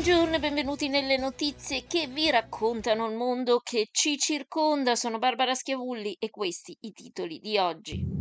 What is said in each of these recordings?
Buongiorno e benvenuti nelle notizie che vi raccontano il mondo che ci circonda. Sono Barbara Schiavulli e questi i titoli di oggi.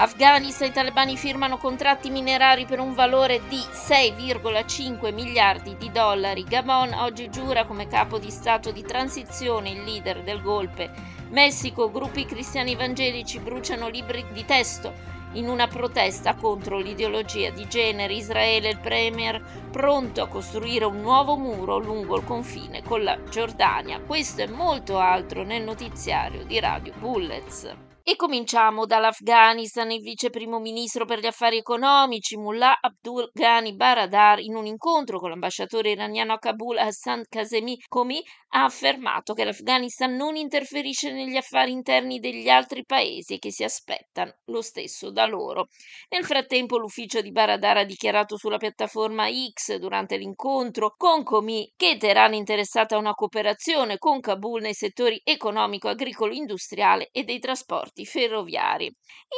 Afghanistan e talebani firmano contratti minerari per un valore di 6,5 miliardi di dollari. Gabon oggi giura come capo di Stato di transizione il leader del golpe. Messico, gruppi cristiani evangelici bruciano libri di testo in una protesta contro l'ideologia di genere. Israele, il premier, pronto a costruire un nuovo muro lungo il confine con la Giordania. Questo e molto altro nel notiziario di Radio Bullets. E cominciamo dall'Afghanistan. Il vice primo ministro per gli affari economici Mullah Abdul Ghani Baradar, in un incontro con l'ambasciatore iraniano a Kabul Hassan Kazemi Komi, ha affermato che l'Afghanistan non interferisce negli affari interni degli altri paesi e che si aspettano lo stesso da loro. Nel frattempo, l'ufficio di Baradar ha dichiarato sulla piattaforma X durante l'incontro con Komi che Teheran è interessata a una cooperazione con Kabul nei settori economico, agricolo, industriale e dei trasporti ferroviari.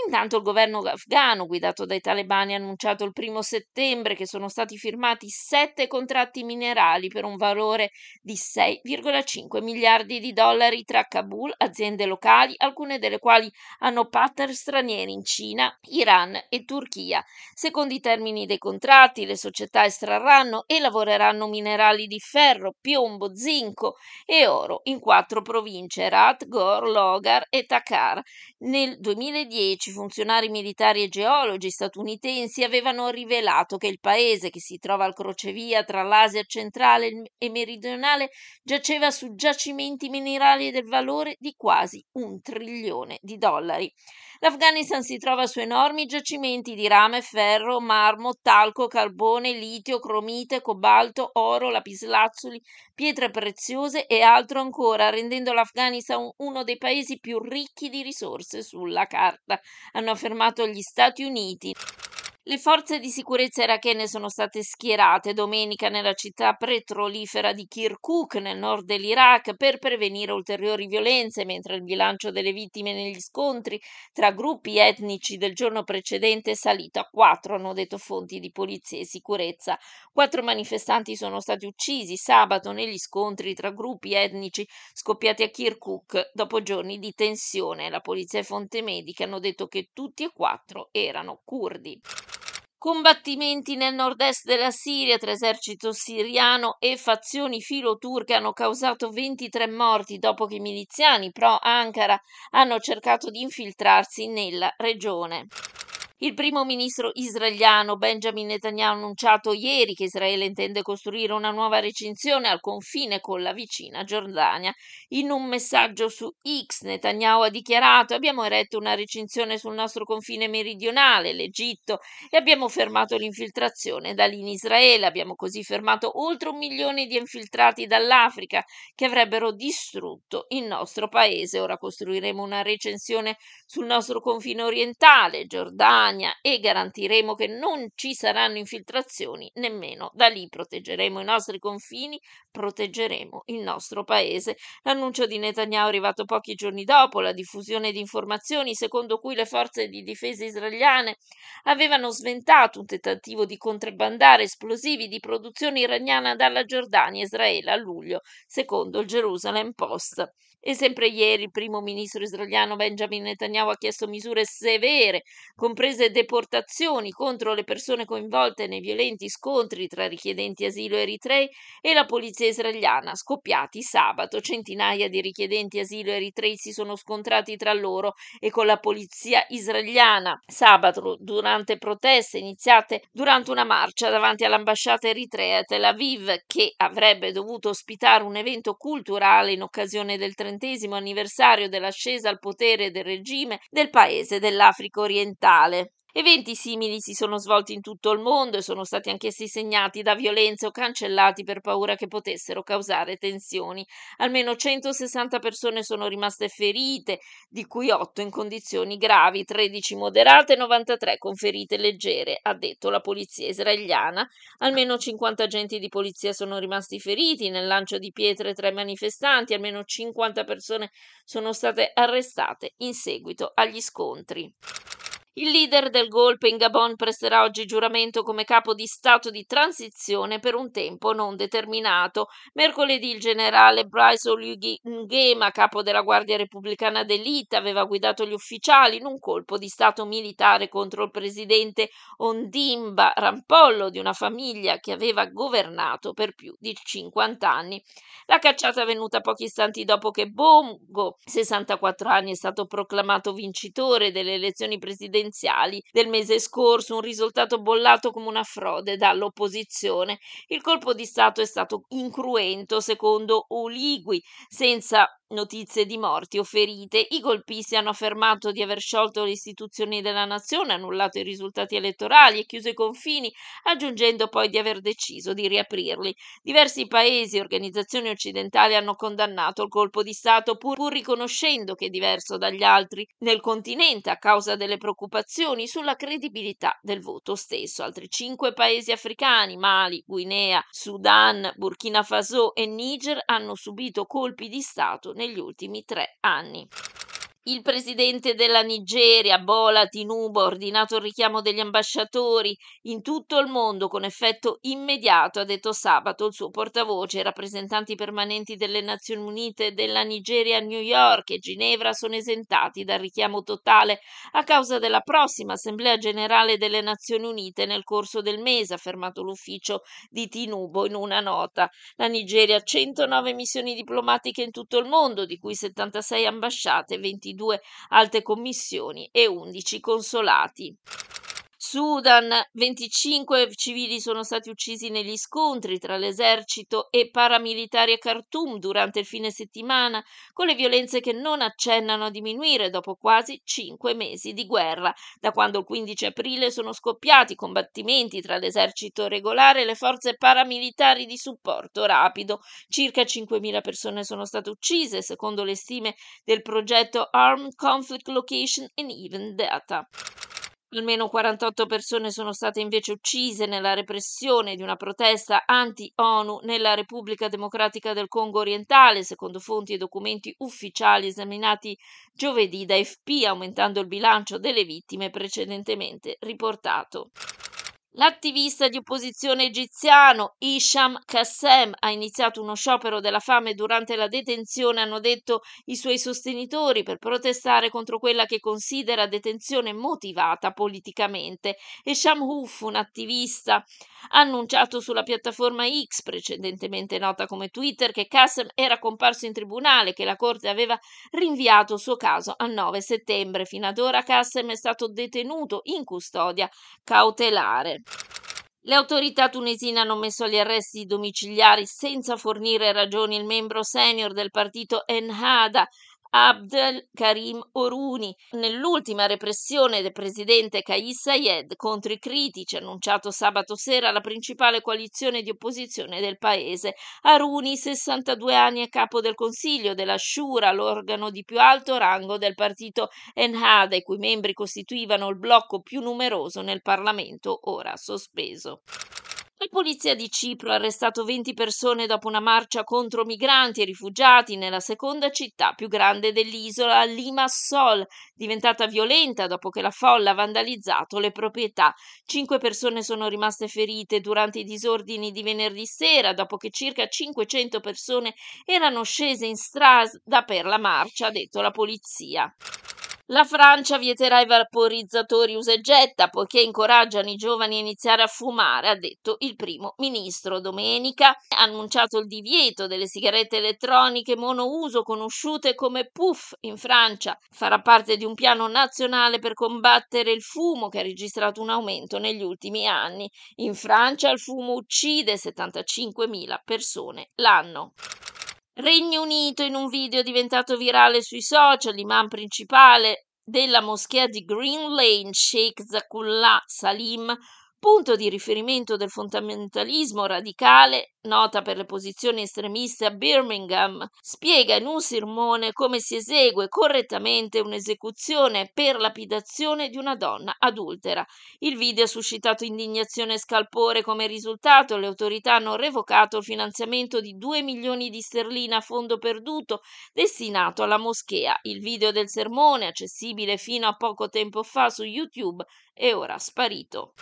Intanto il governo afghano, guidato dai talebani, ha annunciato il primo settembre che sono stati firmati sette contratti minerali per un valore di 6,5 miliardi di dollari tra Kabul, aziende locali, alcune delle quali hanno partner stranieri in Cina, Iran e Turchia. Secondo i termini dei contratti, le società estrarranno e lavoreranno minerali di ferro, piombo, zinco e oro in quattro province, Rat, Gor, Logar e Takar. Nel 2010 funzionari militari e geologi statunitensi avevano rivelato che il paese, che si trova al crocevia tra l'Asia centrale e meridionale, giaceva su giacimenti minerali del valore di quasi un trilione di dollari. L'Afghanistan si trova su enormi giacimenti di rame, ferro, marmo, talco, carbone, litio, cromite, cobalto, oro, lapislazzuli, pietre preziose e altro ancora, rendendo l'Afghanistan uno dei paesi più ricchi di risorse sulla carta, hanno affermato gli Stati Uniti. Le forze di sicurezza irachene sono state schierate domenica nella città petrolifera di Kirkuk, nel nord dell'Iraq, per prevenire ulteriori violenze, mentre il bilancio delle vittime negli scontri tra gruppi etnici del giorno precedente è salito a quattro, hanno detto fonti di polizia e sicurezza. Quattro manifestanti sono stati uccisi sabato negli scontri tra gruppi etnici scoppiati a Kirkuk dopo giorni di tensione. La polizia e fonti mediche hanno detto che tutti e quattro erano curdi. Combattimenti nel nord-est della Siria tra esercito siriano e fazioni filo-turche hanno causato 23 morti dopo che i miliziani pro-Ankara hanno cercato di infiltrarsi nella regione. Il primo ministro israeliano Benjamin Netanyahu ha annunciato ieri che Israele intende costruire una nuova recinzione al confine con la vicina Giordania. In un messaggio su X Netanyahu ha dichiarato abbiamo eretto una recinzione sul nostro confine meridionale, l'Egitto, e abbiamo fermato l'infiltrazione da lì in Israele. Abbiamo così fermato oltre un milione di infiltrati dall'Africa che avrebbero distrutto il nostro paese. Ora costruiremo una recensione sul nostro confine orientale, Giordania, e garantiremo che non ci saranno infiltrazioni nemmeno da lì. Proteggeremo i nostri confini, proteggeremo il nostro paese. L'annuncio di Netanyahu è arrivato pochi giorni dopo la diffusione di informazioni secondo cui le forze di difesa israeliane avevano sventato un tentativo di contrabbandare esplosivi di produzione iraniana dalla Giordania a Israele a luglio, secondo il Jerusalem Post. E sempre ieri il primo ministro israeliano Benjamin Netanyahu ha chiesto misure severe, comprese deportazioni contro le persone coinvolte nei violenti scontri tra richiedenti asilo eritrei e la polizia israeliana, scoppiati sabato. Centinaia di richiedenti asilo eritrei si sono scontrati tra loro e con la polizia israeliana sabato durante proteste iniziate durante una marcia davanti all'ambasciata eritrea a Tel Aviv che avrebbe dovuto ospitare un evento culturale in occasione del 30 trentesimo anniversario dell'ascesa al potere del regime del paese dell'Africa orientale. Eventi simili si sono svolti in tutto il mondo e sono stati anch'essi segnati da violenze o cancellati per paura che potessero causare tensioni. Almeno 160 persone sono rimaste ferite, di cui 8 in condizioni gravi, 13 moderate e 93 con ferite leggere, ha detto la polizia israeliana. Almeno 50 agenti di polizia sono rimasti feriti nel lancio di pietre tra i manifestanti, almeno 50 persone sono state arrestate in seguito agli scontri. Il leader del golpe in Gabon presterà oggi giuramento come capo di Stato di transizione per un tempo non determinato. Mercoledì il generale Bryce Olyugi Ngema, capo della Guardia Repubblicana d'Elite, aveva guidato gli ufficiali in un colpo di Stato militare contro il presidente Ondimba Rampollo di una famiglia che aveva governato per più di 50 anni. La cacciata è avvenuta pochi istanti dopo che Bongo, 64 anni, è stato proclamato vincitore delle elezioni presidenziali presidenziali del mese scorso, un risultato bollato come una frode dall'opposizione. Il colpo di Stato è stato incruento, secondo Oligui, senza notizie di morti o ferite. I golpisti hanno affermato di aver sciolto le istituzioni della nazione, annullato i risultati elettorali e chiuso i confini, aggiungendo poi di aver deciso di riaprirli. Diversi paesi e organizzazioni occidentali hanno condannato il colpo di Stato pur, pur riconoscendo che è diverso dagli altri nel continente a causa delle preoccupazioni sulla credibilità del voto stesso. Altri cinque paesi africani, Mali, Guinea, Sudan, Burkina Faso e Niger, hanno subito colpi di Stato negli ultimi tre anni. Il presidente della Nigeria, Bola Tinubu, ha ordinato il richiamo degli ambasciatori in tutto il mondo con effetto immediato, ha detto sabato il suo portavoce. I rappresentanti permanenti delle Nazioni Unite della Nigeria a New York e Ginevra sono esentati dal richiamo totale a causa della prossima Assemblea generale delle Nazioni Unite nel corso del mese, ha affermato l'ufficio di Tinubu in una nota. La Nigeria ha 109 missioni diplomatiche in tutto il mondo, di cui 76 ambasciate, 22 22 alte commissioni e 11 consolati. Sudan, 25 civili sono stati uccisi negli scontri tra l'esercito e paramilitari a Khartoum durante il fine settimana, con le violenze che non accennano a diminuire dopo quasi cinque mesi di guerra, da quando il 15 aprile sono scoppiati combattimenti tra l'esercito regolare e le forze paramilitari di supporto rapido. Circa 5.000 persone sono state uccise, secondo le stime del progetto Armed Conflict Location and Even Data. Almeno 48 persone sono state invece uccise nella repressione di una protesta anti-ONU nella Repubblica Democratica del Congo orientale, secondo fonti e documenti ufficiali esaminati giovedì da FP, aumentando il bilancio delle vittime precedentemente riportato. L'attivista di opposizione egiziano Isham Qassem ha iniziato uno sciopero della fame durante la detenzione, hanno detto i suoi sostenitori, per protestare contro quella che considera detenzione motivata politicamente. Isham Huf, un attivista, ha annunciato sulla piattaforma X, precedentemente nota come Twitter, che Qassem era comparso in tribunale, che la Corte aveva rinviato il suo caso al 9 settembre. Fino ad ora Qassem è stato detenuto in custodia cautelare. Le autorità tunisine hanno messo agli arresti domiciliari senza fornire ragioni. Il membro senior del partito Ennahda, Abdel Karim Oruni nell'ultima repressione del presidente Kais Sayed contro i critici annunciato sabato sera la principale coalizione di opposizione del paese. Aruni, 62 anni, è capo del Consiglio della Shura, l'organo di più alto rango del partito Enhada, i cui membri costituivano il blocco più numeroso nel Parlamento, ora sospeso. La polizia di Cipro ha arrestato 20 persone dopo una marcia contro migranti e rifugiati nella seconda città più grande dell'isola, Limassol, diventata violenta dopo che la folla ha vandalizzato le proprietà. Cinque persone sono rimaste ferite durante i disordini di venerdì sera, dopo che circa 500 persone erano scese in strada per la marcia, ha detto la polizia. La Francia vieterà i vaporizzatori usa e getta poiché incoraggiano i giovani a iniziare a fumare, ha detto il primo ministro. Domenica ha annunciato il divieto delle sigarette elettroniche monouso conosciute come PUF in Francia. Farà parte di un piano nazionale per combattere il fumo che ha registrato un aumento negli ultimi anni. In Francia il fumo uccide 75.000 persone l'anno. Regno Unito in un video diventato virale sui social, l'imam principale della moschea di Green Lane, Sheikh Zakullah Salim, punto di riferimento del fondamentalismo radicale, nota per le posizioni estremiste a Birmingham, spiega in un sermone come si esegue correttamente un'esecuzione per lapidazione di una donna adultera. Il video ha suscitato indignazione e scalpore come risultato le autorità hanno revocato il finanziamento di 2 milioni di sterline a fondo perduto destinato alla moschea. Il video del sermone, accessibile fino a poco tempo fa su YouTube, è ora sparito.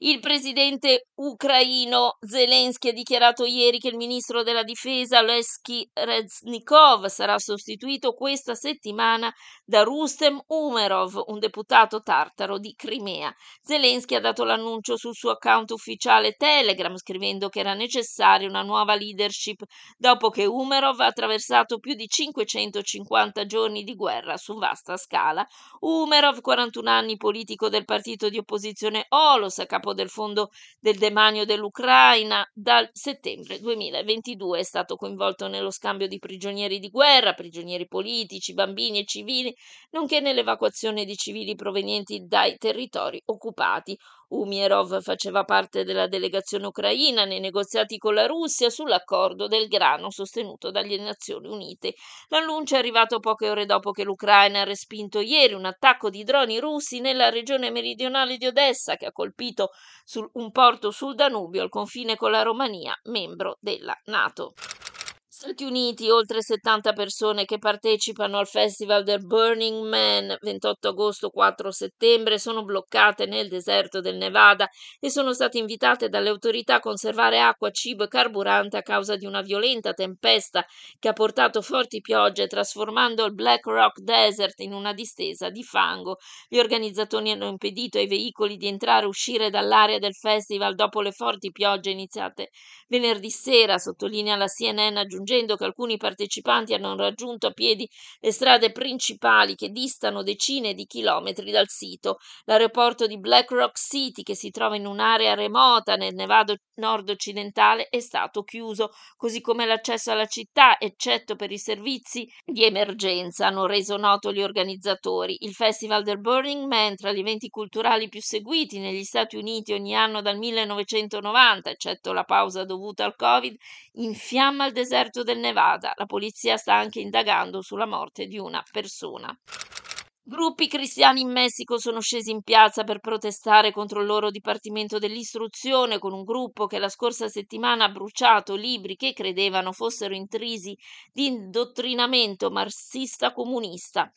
Il presidente ucraino Zelensky ha dichiarato ieri che il ministro della difesa Lesky Reznikov sarà sostituito questa settimana da Rustem Umerov, un deputato tartaro di Crimea. Zelensky ha dato l'annuncio sul suo account ufficiale Telegram scrivendo che era necessaria una nuova leadership dopo che Umerov ha attraversato più di 550 giorni di guerra su vasta scala. Umerov, 41 anni, politico del partito di opposizione Olos, a capo del Fondo del Demanio dell'Ucraina, dal settembre 2022 è stato coinvolto nello scambio di prigionieri di guerra, prigionieri politici, bambini e civili, nonché nell'evacuazione di civili provenienti dai territori occupati. Umierov faceva parte della delegazione ucraina nei negoziati con la Russia sull'accordo del grano sostenuto dalle Nazioni Unite. L'annuncio è arrivato poche ore dopo che l'Ucraina ha respinto ieri un attacco di droni russi nella regione meridionale di Odessa che ha colpito un porto sul Danubio al confine con la Romania, membro della NATO. Stati Uniti, oltre 70 persone che partecipano al festival del Burning Man 28 agosto 4 settembre sono bloccate nel deserto del Nevada e sono state invitate dalle autorità a conservare acqua, cibo e carburante a causa di una violenta tempesta che ha portato forti piogge trasformando il Black Rock Desert in una distesa di fango. Gli organizzatori hanno impedito ai veicoli di entrare e uscire dall'area del festival dopo le forti piogge iniziate venerdì sera, sottolinea la CNN aggiungendo aggiungendo che alcuni partecipanti hanno raggiunto a piedi le strade principali che distano decine di chilometri dal sito. L'aeroporto di Black Rock City, che si trova in un'area remota nel Nevada nord-occidentale, è stato chiuso, così come l'accesso alla città, eccetto per i servizi di emergenza, hanno reso noto gli organizzatori. Il Festival del Burning Man, tra gli eventi culturali più seguiti negli Stati Uniti ogni anno dal 1990, eccetto la pausa dovuta al Covid, infiamma il deserto deserto del Nevada. La polizia sta anche indagando sulla morte di una persona. Gruppi cristiani in Messico sono scesi in piazza per protestare contro il loro Dipartimento dell'Istruzione con un gruppo che la scorsa settimana ha bruciato libri che credevano fossero intrisi di indottrinamento marxista-comunista.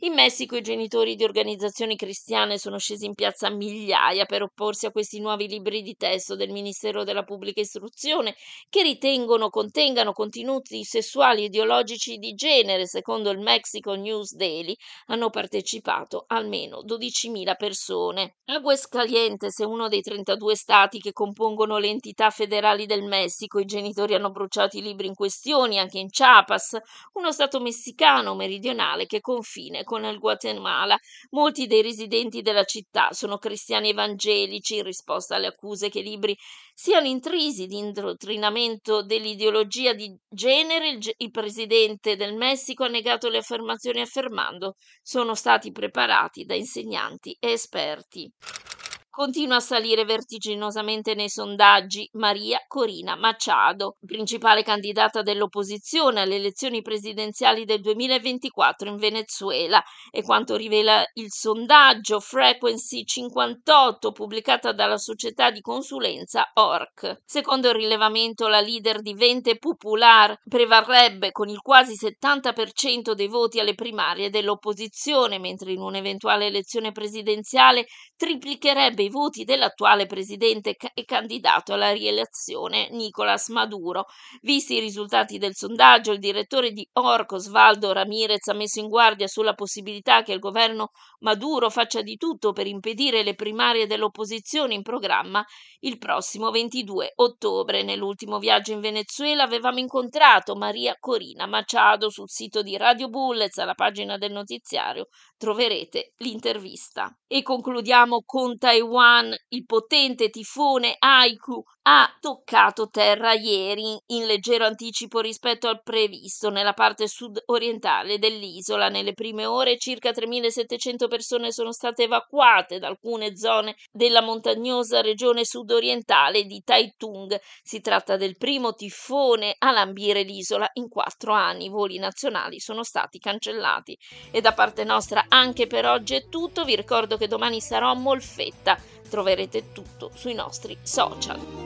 In Messico i genitori di organizzazioni cristiane sono scesi in piazza migliaia per opporsi a questi nuovi libri di testo del Ministero della Pubblica Istruzione che ritengono contengano contenuti sessuali e ideologici di genere, secondo il Mexico News Daily. Hanno partecipato partecipato almeno 12.000 persone. Aguascalientes è uno dei 32 stati che compongono le entità federali del Messico. I genitori hanno bruciato i libri in questione anche in Chiapas, uno stato messicano meridionale che confine con il Guatemala. Molti dei residenti della città sono cristiani evangelici in risposta alle accuse che i libri siano intrisi di indottrinamento dell'ideologia di genere. Il, il presidente del Messico ha negato le affermazioni affermando sono stati preparati da insegnanti e esperti. Continua a salire vertiginosamente nei sondaggi Maria Corina Machado, principale candidata dell'opposizione alle elezioni presidenziali del 2024 in Venezuela, e quanto rivela il sondaggio Frequency 58 pubblicata dalla società di consulenza ORC. Secondo il rilevamento la leader di Vente Popular prevarrebbe con il quasi 70% dei voti alle primarie dell'opposizione, mentre in un'eventuale elezione presidenziale triplicherebbe i voti dell'attuale presidente e candidato alla rielezione Nicolas Maduro. Visti i risultati del sondaggio, il direttore di Orco, Svaldo Ramirez, ha messo in guardia sulla possibilità che il governo Maduro faccia di tutto per impedire le primarie dell'opposizione in programma il prossimo 22 ottobre. Nell'ultimo viaggio in Venezuela avevamo incontrato Maria Corina Machado sul sito di Radio Bullets, alla pagina del notiziario troverete l'intervista. E concludiamo con Taiwan. Il potente tifone Haiku ha toccato terra ieri in leggero anticipo rispetto al previsto nella parte sud-orientale dell'isola. Nelle prime ore circa 3.700 persone sono state evacuate da alcune zone della montagnosa regione sud-orientale di Taitung. Si tratta del primo tifone a lambire l'isola in quattro anni. I voli nazionali sono stati cancellati. E da parte nostra anche per oggi è tutto. Vi ricordo che domani sarò a Molfetta. Troverete tutto sui nostri social.